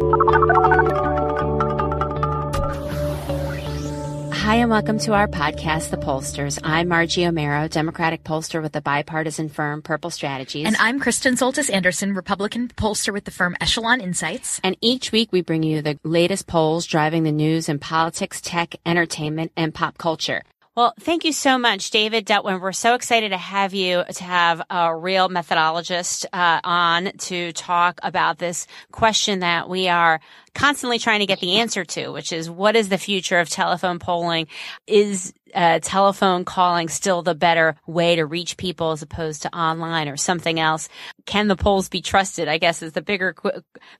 Hi, and welcome to our podcast, The Pollsters. I'm Margie Omero, Democratic pollster with the bipartisan firm Purple Strategies. And I'm Kristen Soltis Anderson, Republican pollster with the firm Echelon Insights. And each week we bring you the latest polls driving the news in politics, tech, entertainment, and pop culture. Well, thank you so much, David Dutwin. We're so excited to have you to have a real methodologist uh, on to talk about this question that we are constantly trying to get the answer to, which is what is the future of telephone polling? Is uh, telephone calling still the better way to reach people as opposed to online or something else? Can the polls be trusted? I guess is the bigger,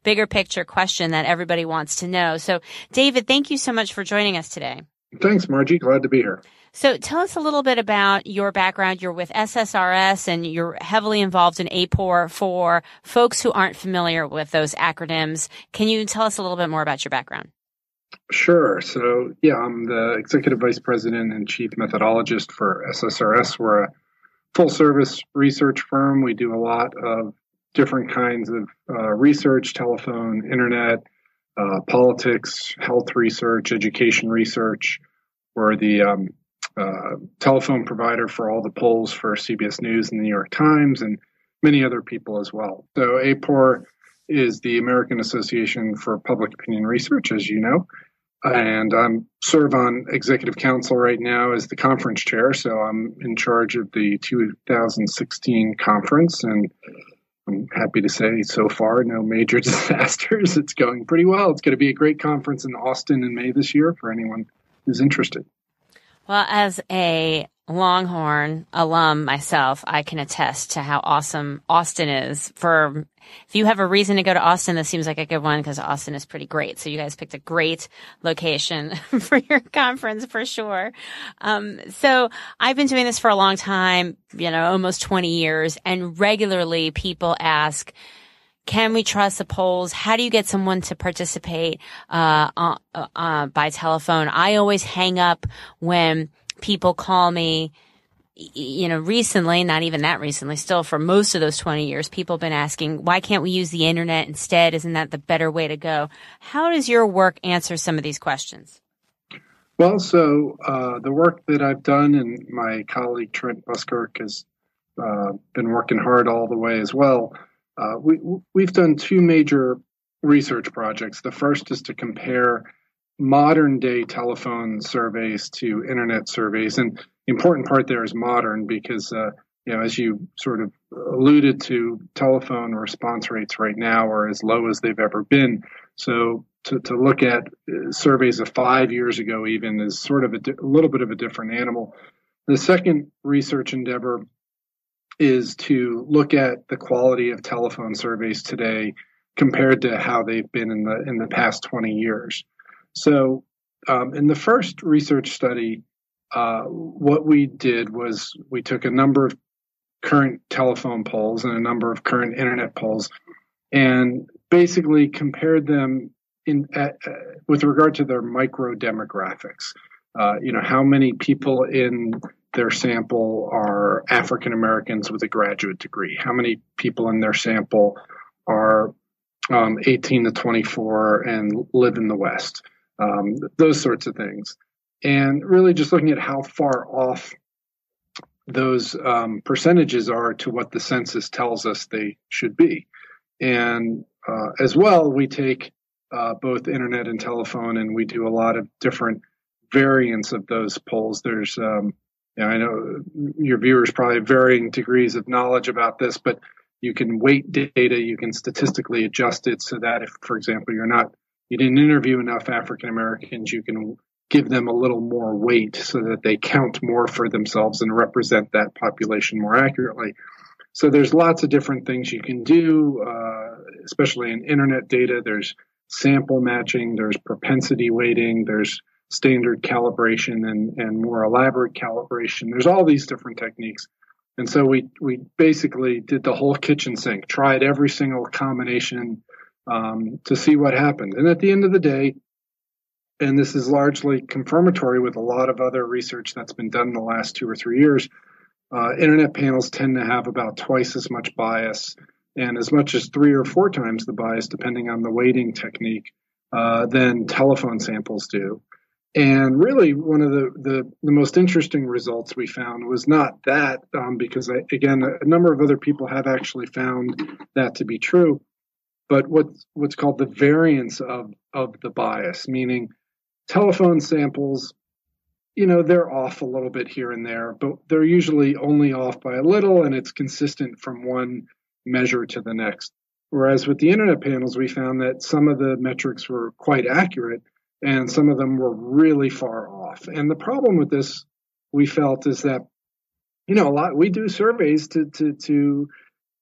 bigger picture question that everybody wants to know. So, David, thank you so much for joining us today. Thanks, Margie. Glad to be here. So tell us a little bit about your background. You're with SSRS and you're heavily involved in AAPOR for folks who aren't familiar with those acronyms. Can you tell us a little bit more about your background? Sure. So, yeah, I'm the executive vice president and chief methodologist for SSRS. We're a full service research firm. We do a lot of different kinds of uh, research, telephone, internet, uh, politics, health research, education research. We're the um, telephone provider for all the polls for CBS News and the New York Times and many other people as well. So AAPOR is the American Association for Public Opinion Research, as you know. And I'm serve on executive council right now as the conference chair. So I'm in charge of the 2016 conference and I'm happy to say so far, no major disasters. It's going pretty well. It's going to be a great conference in Austin in May this year for anyone who's interested. Well, as a Longhorn alum myself, I can attest to how awesome Austin is. For if you have a reason to go to Austin, this seems like a good one because Austin is pretty great. So you guys picked a great location for your conference for sure. Um, so I've been doing this for a long time, you know, almost 20 years and regularly people ask, can we trust the polls? How do you get someone to participate uh, uh, uh, by telephone? I always hang up when people call me. You know, recently, not even that recently, still for most of those 20 years, people have been asking, why can't we use the internet instead? Isn't that the better way to go? How does your work answer some of these questions? Well, so uh, the work that I've done, and my colleague Trent Buskirk has uh, been working hard all the way as well uh, we, we've done two major research projects. The first is to compare modern day telephone surveys to internet surveys. And the important part there is modern because, uh, you know, as you sort of alluded to, telephone response rates right now are as low as they've ever been. So to, to look at uh, surveys of five years ago, even, is sort of a, di- a little bit of a different animal. The second research endeavor is to look at the quality of telephone surveys today compared to how they've been in the in the past 20 years. So, um, in the first research study, uh, what we did was we took a number of current telephone polls and a number of current internet polls, and basically compared them in uh, with regard to their micro demographics. Uh, you know, how many people in their sample are African Americans with a graduate degree? How many people in their sample are um, 18 to 24 and live in the West? Um, those sorts of things. And really just looking at how far off those um, percentages are to what the census tells us they should be. And uh, as well, we take uh, both internet and telephone, and we do a lot of different variants of those polls. There's, um, know, I know your viewers probably varying degrees of knowledge about this, but you can weight data, you can statistically adjust it so that if, for example, you're not, you didn't interview enough African Americans, you can give them a little more weight so that they count more for themselves and represent that population more accurately. So there's lots of different things you can do, uh, especially in internet data. There's sample matching, there's propensity weighting, there's standard calibration and, and more elaborate calibration. There's all these different techniques. And so we, we basically did the whole kitchen sink, tried every single combination um, to see what happened. And at the end of the day, and this is largely confirmatory with a lot of other research that's been done in the last two or three years, uh, internet panels tend to have about twice as much bias and as much as three or four times the bias, depending on the weighting technique, uh, than telephone samples do. And really, one of the, the, the, most interesting results we found was not that, um, because I, again, a number of other people have actually found that to be true, but what's what's called the variance of of the bias, meaning telephone samples, you know, they're off a little bit here and there, but they're usually only off by a little, and it's consistent from one measure to the next. Whereas with the internet panels, we found that some of the metrics were quite accurate and some of them were really far off. And the problem with this, we felt, is that, you know, a lot, we do surveys to, to, to,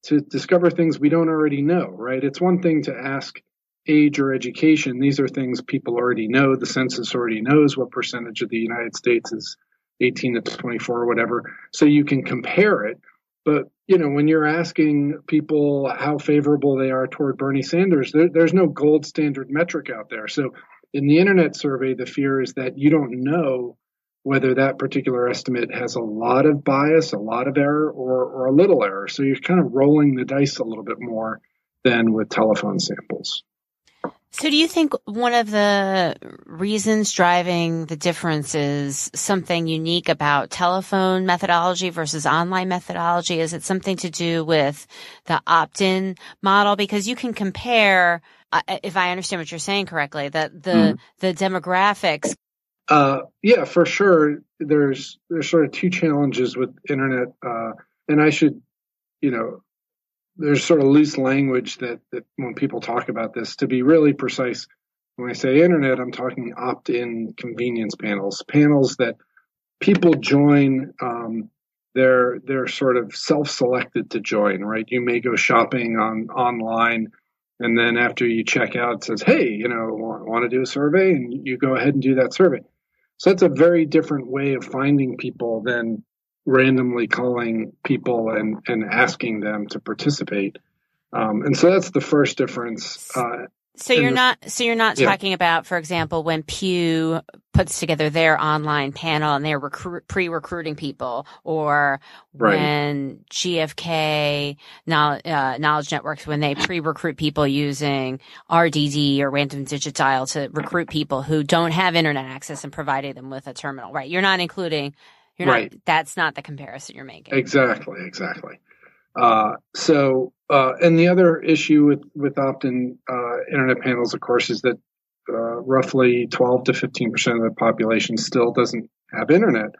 to discover things we don't already know, right? It's one thing to ask age or education. These are things people already know. The census already knows what percentage of the United States is 18 to 24 or whatever. So you can compare it. But you know, when you're asking people how favorable they are toward Bernie Sanders, there, there's no gold standard metric out there. So in the internet survey, the fear is that you don't know whether that particular estimate has a lot of bias, a lot of error, or, or a little error. So you're kind of rolling the dice a little bit more than with telephone samples. So, do you think one of the reasons driving the difference is something unique about telephone methodology versus online methodology? Is it something to do with the opt in model? Because you can compare, if I understand what you're saying correctly, that the, mm. the demographics. Uh, yeah, for sure. There's, there's sort of two challenges with internet. Uh, and I should, you know, there's sort of loose language that, that when people talk about this, to be really precise, when I say internet, I'm talking opt in convenience panels, panels that people join. Um, they're they're sort of self-selected to join, right? You may go shopping on online, and then after you check out, it says, "Hey, you know, want, want to do a survey?" And you go ahead and do that survey. So that's a very different way of finding people than randomly calling people and, and asking them to participate. Um, and so that's the first difference. Uh, so you're not so you're not yeah. talking about, for example, when Pew puts together their online panel and they're recruit, pre-recruiting people, or right. when GFK knowledge, uh, knowledge networks when they pre-recruit people using RDD or random digit dial to recruit people who don't have internet access and providing them with a terminal. Right? You're not including you're right. Not, that's not the comparison you're making. Exactly, exactly. Uh, so, uh, and the other issue with with opt-in uh, internet panels, of course, is that uh, roughly 12 to 15 percent of the population still doesn't have internet.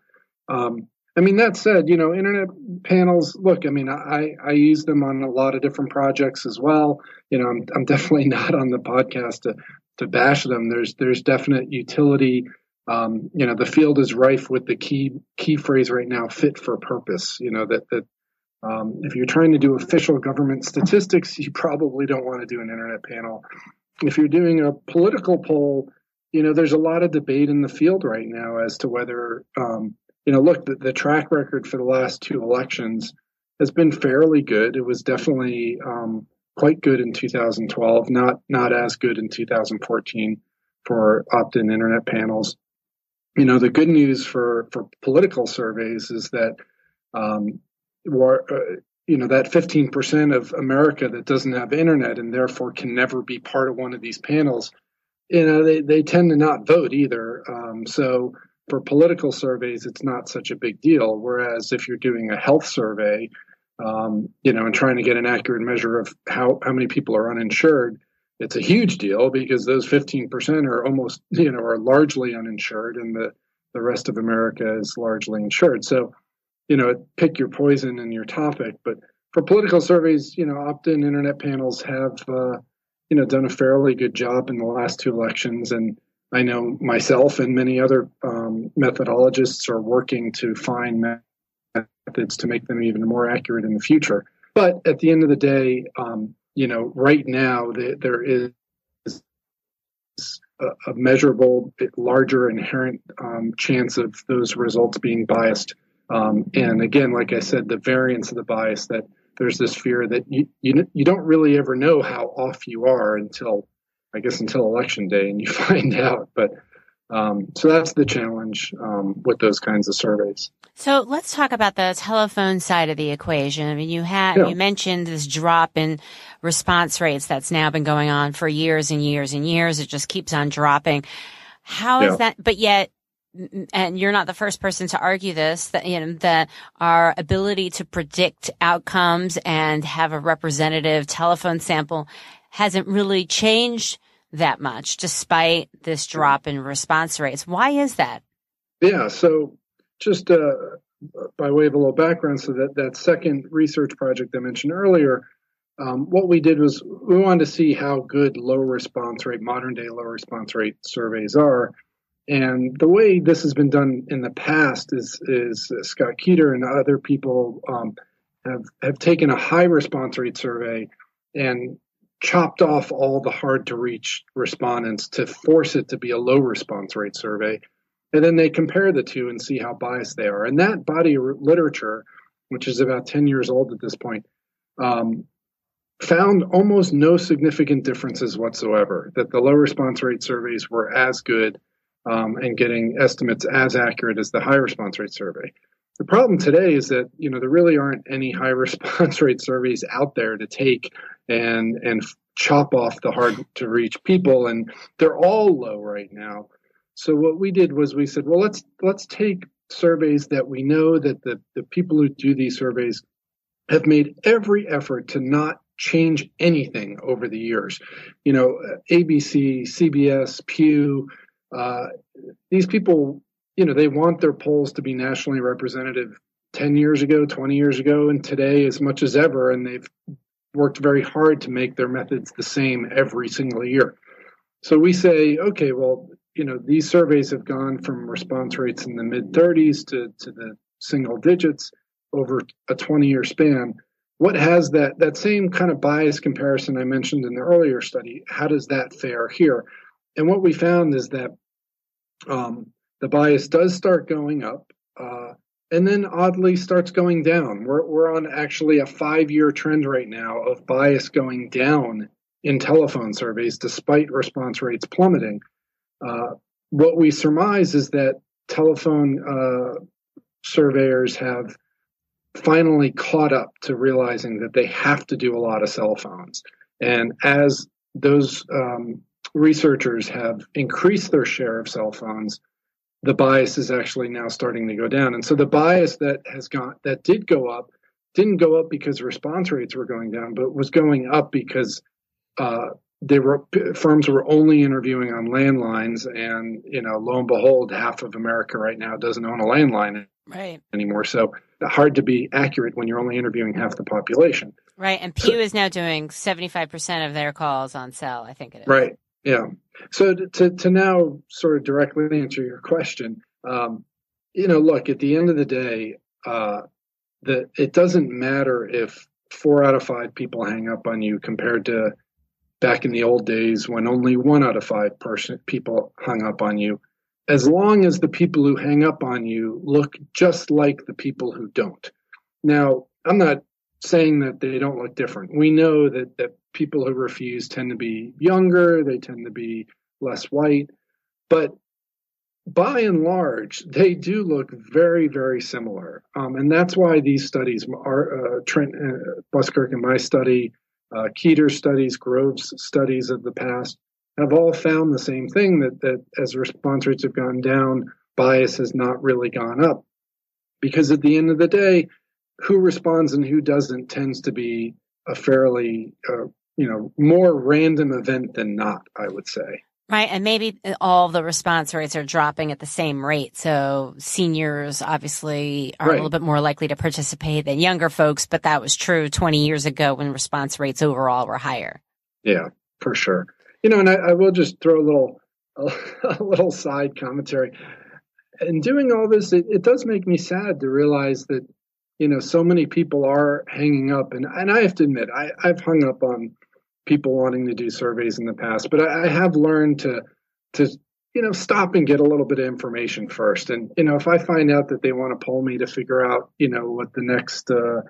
Um, I mean, that said, you know, internet panels. Look, I mean, I I use them on a lot of different projects as well. You know, I'm I'm definitely not on the podcast to to bash them. There's there's definite utility um, you know, the field is rife with the key key phrase right now, fit for purpose. You know that that um, if you're trying to do official government statistics, you probably don't want to do an internet panel. If you're doing a political poll, you know, there's a lot of debate in the field right now as to whether, um, you know, look, the, the, track record for the last two elections has been fairly good. It was definitely um, quite good in 2012, not not as good in 2014 for opt-in internet panels you know, the good news for, for political surveys is that, um, war, uh, you know, that 15% of America that doesn't have internet and therefore can never be part of one of these panels, you know, they, they tend to not vote either. Um, so for political surveys, it's not such a big deal. Whereas if you're doing a health survey, um, you know, and trying to get an accurate measure of how, how many people are uninsured, it's a huge deal because those 15% are almost, you know, are largely uninsured and the, the rest of America is largely insured. So, you know, pick your poison and your topic. But for political surveys, you know, opt-in internet panels have, uh, you know, done a fairly good job in the last two elections. And I know myself and many other um, methodologists are working to find methods to make them even more accurate in the future. But at the end of the day, um, you know, right now the, there is a, a, measurable, larger inherent um, chance of those results being biased. Um, and again, like I said, the variance of the bias that there's this fear that you, you you don't really ever know how off you are until I guess until election day, and you find out. But um, so that's the challenge um, with those kinds of surveys. So let's talk about the telephone side of the equation. I mean, you had yeah. you mentioned this drop in response rates that's now been going on for years and years and years. It just keeps on dropping. How is yeah. that? But yet, and you're not the first person to argue this that you know that our ability to predict outcomes and have a representative telephone sample hasn't really changed that much despite this drop in response rates. Why is that? Yeah, so just uh, by way of a little background, so that that second research project I mentioned earlier, um, what we did was we wanted to see how good low response rate, modern day low response rate surveys are. And the way this has been done in the past is, is Scott Keeter and other people um, have have taken a high response rate survey and chopped off all the hard to reach respondents to force it to be a low response rate survey and then they compare the two and see how biased they are. And that body of literature, which is about 10 years old at this point, um, found almost no significant differences whatsoever, that the low response rate surveys were as good um, and getting estimates as accurate as the high response rate survey. The problem today is that you know there really aren't any high response rate surveys out there to take and and chop off the hard to reach people, and they're all low right now. So what we did was we said, well, let's let's take surveys that we know that the, the people who do these surveys have made every effort to not change anything over the years. You know, ABC, CBS, Pew, uh, these people, you know, they want their polls to be nationally representative 10 years ago, 20 years ago, and today as much as ever. And they've worked very hard to make their methods the same every single year. So we say, okay, well, you know, these surveys have gone from response rates in the mid 30s to, to the single digits over a 20 year span. What has that, that same kind of bias comparison I mentioned in the earlier study? How does that fare here? And what we found is that um, the bias does start going up uh, and then oddly starts going down. We're, we're on actually a five year trend right now of bias going down in telephone surveys despite response rates plummeting. Uh, what we surmise is that telephone uh, surveyors have finally caught up to realizing that they have to do a lot of cell phones. And as those um, researchers have increased their share of cell phones, the bias is actually now starting to go down. And so the bias that has gone that did go up didn't go up because response rates were going down, but was going up because uh, they were firms were only interviewing on landlines. And you know lo and behold half of america right now doesn't own a landline right. anymore. So hard to be accurate when you're only interviewing half the population. Right. And pew so, is now doing 75% of their calls on cell i think it is. Right yeah. So to, to now sort of directly answer your question um, you know look at the end of the day uh, that it doesn't matter if four out of five people hang up on you compared to back in the old days when only one out of five person people hung up on you. As long as the people who hang up on you look just like the people who don't. Now i'm not saying that they don't look different we know that that people who refuse tend to be younger they tend to be less white but by and large, they do look very, very similar. Um, and that's why these studies are uh, Trent uh, Buskirk and my study uh, Keeter studies, Groves studies of the past have all found the same thing that, that as response rates have gone down, bias has not really gone up. Because at the end of the day, who responds and who doesn't tends to be a fairly, uh, you know, more random event than not, I would say. Right. And maybe all the response rates are dropping at the same rate. So seniors obviously are right. a little bit more likely to participate than younger folks, but that was true 20 years ago when response rates overall were higher. Yeah, for sure. You know, and I, I will just throw a little, a, a, little side commentary. In doing all this, it, it does make me sad to realize that, you know, so many people are hanging up. And, and I have to admit, I, I've hung up on people wanting to do surveys in the past, but I, I have learned to to you know stop and get a little bit of information first. And you know, if I find out that they want to pull me to figure out you know what the next uh,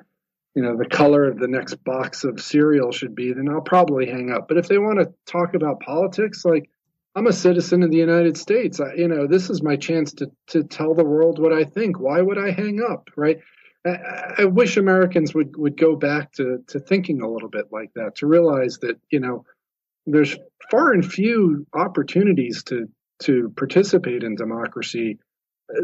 you know the color of the next box of cereal should be, then I'll probably hang up. But if they want to talk about politics, like I'm a citizen of the United States. I, you know, this is my chance to to tell the world what I think. Why would I hang up, right? I, wish Americans would, would go back to, to thinking a little bit like that, to realize that, you know, there's far and few opportunities to, to participate in democracy.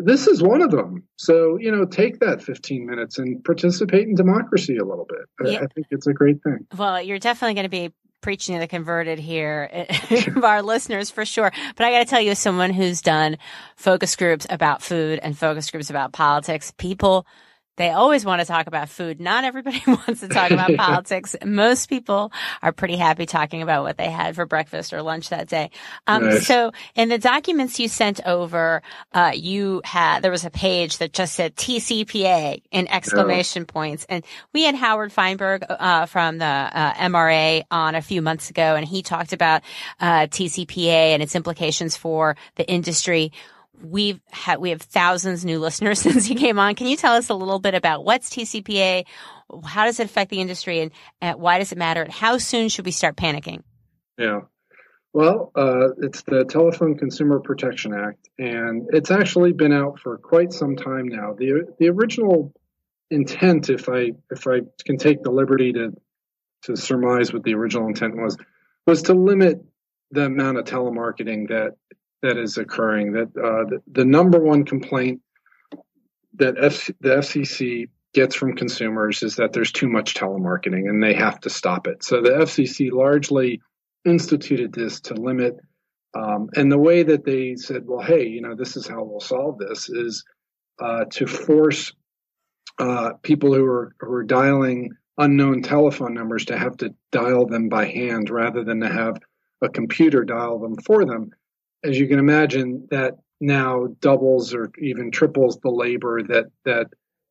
This is one of them. So, you know, take that 15 minutes and participate in democracy a little bit. Yeah. I think it's a great thing. Well, you're definitely going to be preaching to the converted here of our listeners for sure. But I got to tell you, as someone who's done focus groups about food and focus groups about politics, people they always want to talk about food. Not everybody wants to talk about politics. Most people are pretty happy talking about what they had for breakfast or lunch that day. Um, nice. So in the documents you sent over, uh, you had, there was a page that just said TCPA in exclamation points. And we had Howard Fienberg, uh, from the, uh, MRA on a few months ago, and he talked about, uh, TCPA and its implications for the industry we've had we have thousands new listeners since you came on. Can you tell us a little bit about what's TCPA? How does it affect the industry, and, and why does it matter? And how soon should we start panicking? Yeah. Well, uh, it's the Telephone Consumer Protection Act, and it's actually been out for quite some time now. the The original intent, if I if I can take the liberty to to surmise what the original intent was, was to limit the amount of telemarketing that that is occurring. That uh, the, the, number one complaint that F, the FCC gets from consumers is that there's too much telemarketing and they have to stop it. So the FCC largely instituted this to limit. Um, and the way that they said, well, hey, you know, this is how we'll solve this is uh, to force uh, people who are who are dialing unknown telephone numbers to have to dial them by hand rather than to have a computer dial them for them as you can imagine, that now doubles or even triples the labor that that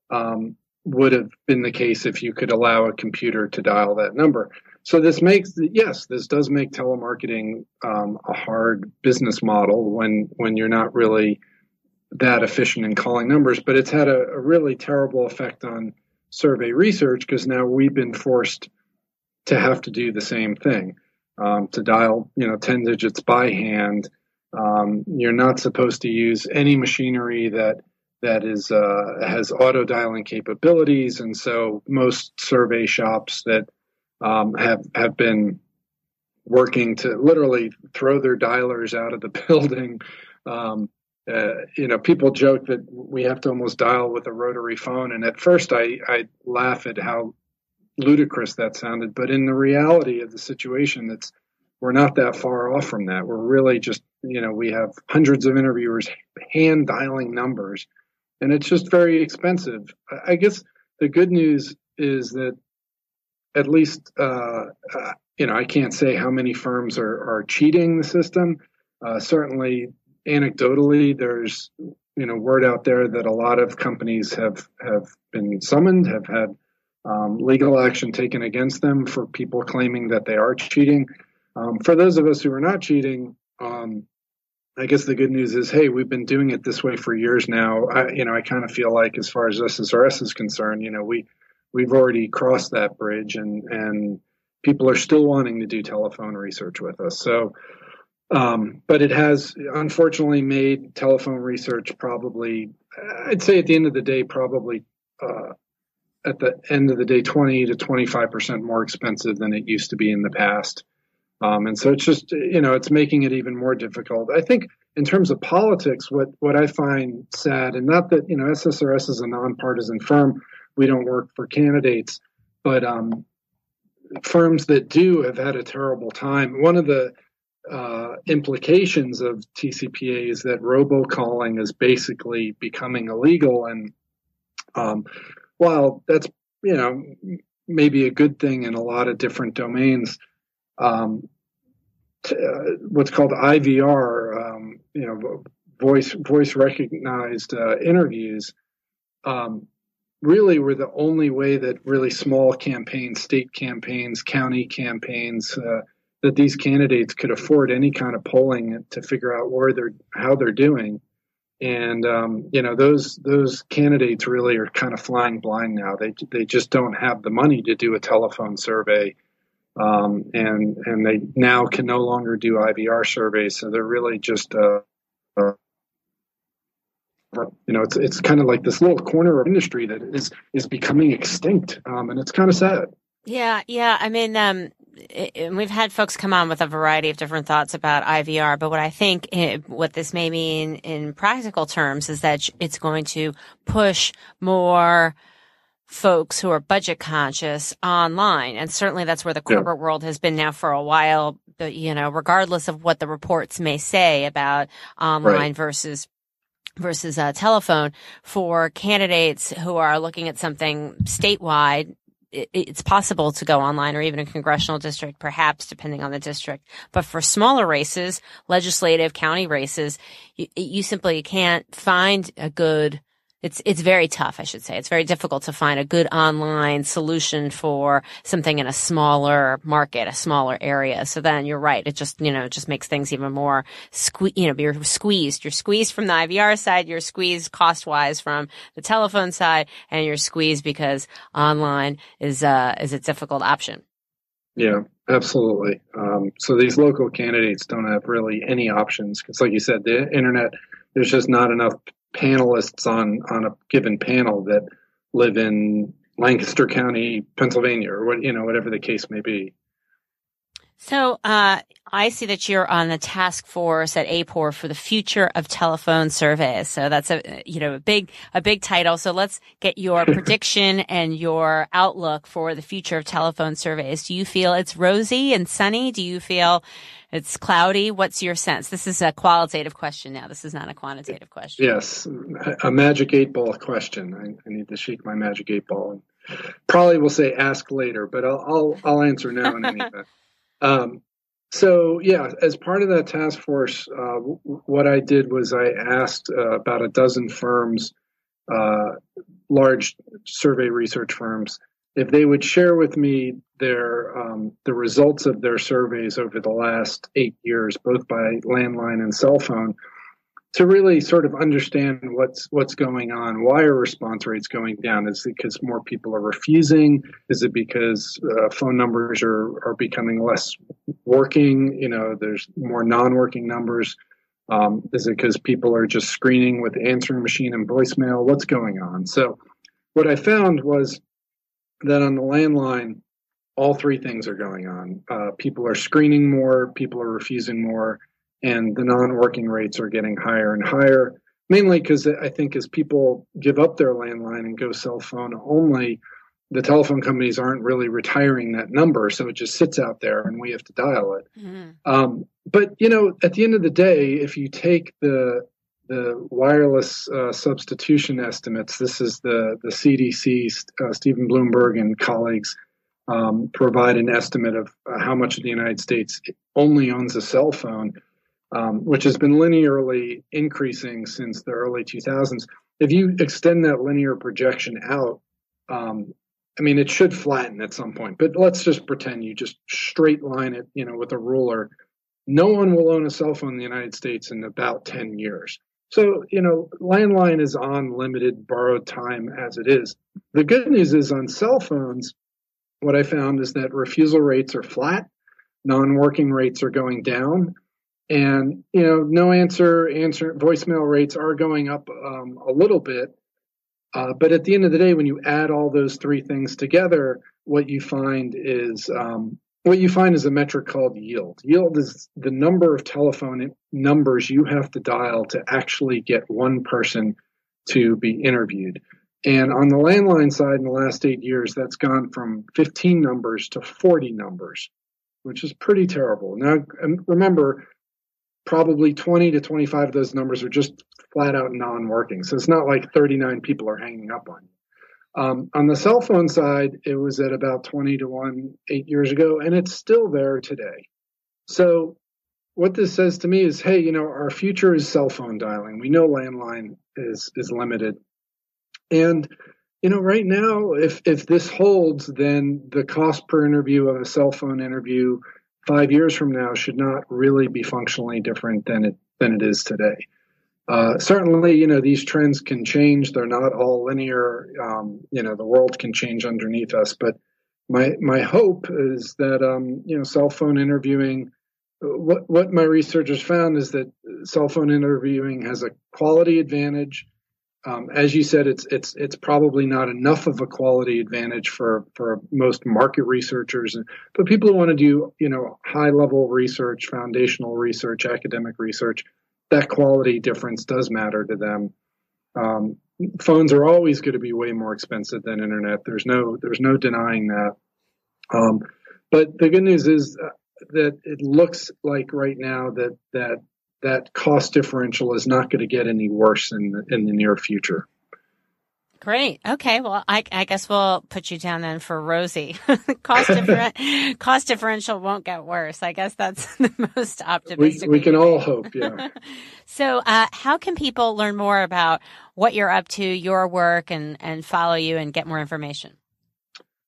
um, would have been the case if you could allow a computer to dial that number. So this makes yes, this does make telemarketing um, a hard business model when when you're not really that efficient in calling numbers. But it's had a, a really terrible effect on survey research because now we've been forced to have to do the same thing um, to dial you know ten digits by hand um, you're not supposed to use any machinery that that is uh, has auto dialing capabilities, and so most survey shops that um, have have been working to literally throw their dialers out of the building. Um, uh, you know, people joke that we have to almost dial with a rotary phone, and at first I I laugh at how ludicrous that sounded, but in the reality of the situation, it's we're not that far off from that. We're really just, you know, we have hundreds of interviewers hand dialing numbers, and it's just very expensive. I guess the good news is that at least, uh, uh, you know, I can't say how many firms are, are cheating the system. Uh, certainly, anecdotally, there's, you know, word out there that a lot of companies have have been summoned, have had um, legal action taken against them for people claiming that they are cheating. Um, for those of us who are not cheating, um, I guess the good news is, hey, we've been doing it this way for years now. I, you know, I kind of feel like, as far as SSRS is concerned, you know, we we've already crossed that bridge, and and people are still wanting to do telephone research with us. So, um, but it has unfortunately made telephone research probably, I'd say, at the end of the day, probably. Uh, at the end of the day, 20 to 25% more expensive than it used to be in the past. Um, and so it's just, you know, it's making it even more difficult. I think in terms of politics, what, what I find sad, and not that, you know, SSRS is a nonpartisan firm, we don't work for candidates, but um, firms that do have had a terrible time. One of the uh, implications of TCPA is that robocalling is basically becoming illegal. And um, while that's you know maybe a good thing in a lot of different domains, um, t- uh, what's called IVR, um, you know, voice voice recognized uh, interviews, um, really were the only way that really small campaigns, state campaigns, county campaigns. Uh, that these candidates could afford any kind of polling to figure out where they're how they're doing and um, you know those those candidates really are kind of flying blind now they they just don't have the money to do a telephone survey um, and and they now can no longer do IVR surveys. So they're really just uh, uh, you know it's it's kind of like this little corner of industry that is is becoming extinct. Um, and it's kind of sad. Yeah, yeah. I mean, um, it, we've had folks come on with a variety of different thoughts about IVR, but what I think it, what this may mean in practical terms is that it's going to push more folks who are budget conscious online. And certainly that's where the corporate yeah. world has been now for a while, but, you know, regardless of what the reports may say about online right. versus versus uh, telephone for candidates who are looking at something statewide it's possible to go online or even a congressional district, perhaps depending on the district. But for smaller races, legislative county races, you, you simply can't find a good it's it's very tough, I should say. It's very difficult to find a good online solution for something in a smaller market, a smaller area. So then you're right. It just you know just makes things even more sque- You know, you're squeezed. You're squeezed from the IVR side. You're squeezed cost wise from the telephone side, and you're squeezed because online is uh is a difficult option. Yeah, absolutely. Um, so these local candidates don't have really any options because, like you said, the internet there's just not enough panelists on on a given panel that live in Lancaster County, Pennsylvania, or what you know, whatever the case may be. So uh, I see that you're on the task force at AAPOR for the future of telephone surveys. So that's a you know a big a big title. So let's get your prediction and your outlook for the future of telephone surveys. Do you feel it's rosy and sunny? Do you feel it's cloudy? What's your sense? This is a qualitative question now. This is not a quantitative question. Yes, a magic eight ball question. I, I need to shake my magic eight ball and probably will say ask later, but I'll I'll, I'll answer now in any event. Um, so yeah, as part of that task force, uh, w- what I did was I asked uh, about a dozen firms, uh, large survey research firms, if they would share with me their um, the results of their surveys over the last eight years, both by landline and cell phone, to really sort of understand what's what's going on. Why are response rates going down? Is it because more people are refusing? Is it because uh, phone numbers are are becoming less working? You know, there's more non-working numbers. Um, is it because people are just screening with answering machine and voicemail? What's going on? So, what I found was that on the landline, all three things are going on. Uh, people are screening more, people are refusing more, and the non-working rates are getting higher and higher. Mainly because I think as people give up their landline and go cell phone only, the telephone companies aren't really retiring that number, so it just sits out there, and we have to dial it. Mm-hmm. Um, but you know, at the end of the day, if you take the the wireless uh, substitution estimates, this is the the CDC, uh, Stephen Blumberg and colleagues um, provide an estimate of uh, how much of the United States only owns a cell phone um, which has been linearly increasing since the early 2000s. If you extend that linear projection out, um, I mean, it should flatten at some point, but let's just pretend you just straight line it, you know, with a ruler. No one will own a cell phone in the United States in about 10 years. So, you know, landline is on limited borrowed time as it is. The good news is on cell phones, what I found is that refusal rates are flat, non working rates are going down, and you know no answer answer voicemail rates are going up um, a little bit uh, but at the end of the day when you add all those three things together what you find is um, what you find is a metric called yield yield is the number of telephone numbers you have to dial to actually get one person to be interviewed And on the landline side, in the last eight years, that's gone from 15 numbers to 40 numbers, which is pretty terrible. Now, remember, probably 20 to 25 of those numbers are just flat out non working. So it's not like 39 people are hanging up on you. Um, on the cell phone side, it was at about 20 to 1 eight years ago, and it's still there today. So, what this says to me is hey, you know, our future is cell phone dialing. We know landline is, is limited. And, you know, right now, if, if this holds, then the cost per interview of a cell phone interview five years from now should not really be functionally different than it, than it is today. Uh, certainly, you know, these trends can change. They're not all linear. Um, you know, the world can change underneath us. But my my hope is that um, you know, cell phone interviewing. What what my researchers found is that cell phone interviewing has a quality advantage. Um, as you said, it's it's it's probably not enough of a quality advantage for for most market researchers, but people who want to do you know high level research, foundational research, academic research that quality difference does matter to them. Um, phones are always going to be way more expensive than internet. There's no there's no denying that. Um, but the good news is uh, that it looks like right now that that that cost differential is not going to get any worse in the, in the near future. Great. Okay. Well, I, I, guess we'll put you down then for rosy. cost, differ- cost differential won't get worse. I guess that's the most optimistic. We, we can all hope. Yeah. so, uh, how can people learn more about what you're up to, your work, and and follow you and get more information?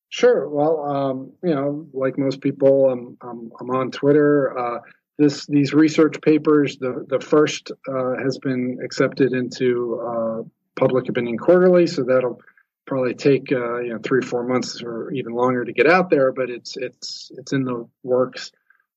Sure. Well, um, you know, like most people, I'm I'm, I'm on Twitter. Uh, this these research papers, the the first uh, has been accepted into uh, Public Opinion Quarterly, so that'll probably take uh, you know three four months or even longer to get out there, but it's it's it's in the works.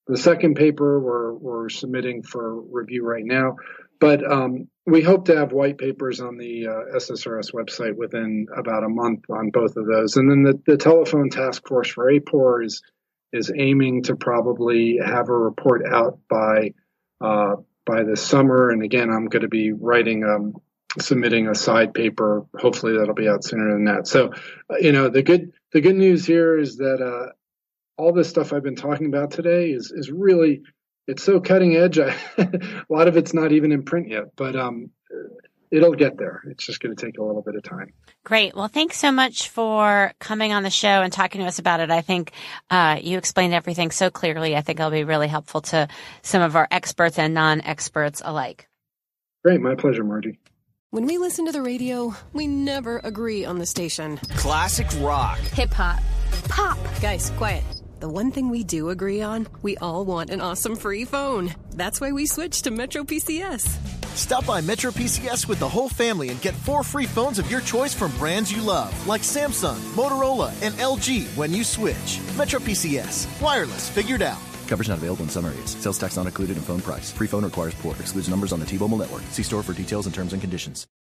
The second paper we're we're submitting for review right now, but um, we hope to have white papers on the uh, SSRS website within about a month on both of those, and then the, the telephone task force for AAPOR is is aiming to probably have a report out by uh, by the summer. And again, I'm going to be writing um, submitting a side paper. Hopefully that'll be out sooner than that. So, uh, you know, the good the good news here is that uh, all this stuff I've been talking about today is is really it's so cutting edge. I, a lot of it's not even in print yet, but um, it'll get there. It's just going to take a little bit of time. Great. Well, thanks so much for coming on the show and talking to us about it. I think uh, you explained everything so clearly. I think it'll be really helpful to some of our experts and non-experts alike. Great. My pleasure, Margie. When we listen to the radio, we never agree on the station. Classic rock. Hip hop. Pop. Guys, quiet. The one thing we do agree on, we all want an awesome free phone. That's why we switched to Metro PCS. Stop by Metro PCS with the whole family and get four free phones of your choice from brands you love, like Samsung, Motorola, and LG when you switch. Metro PCS. Wireless figured out. Coverage not available in some areas. Sales tax not included in phone price. Free phone requires port. Excludes numbers on the T-Mobile network. See store for details and terms and conditions.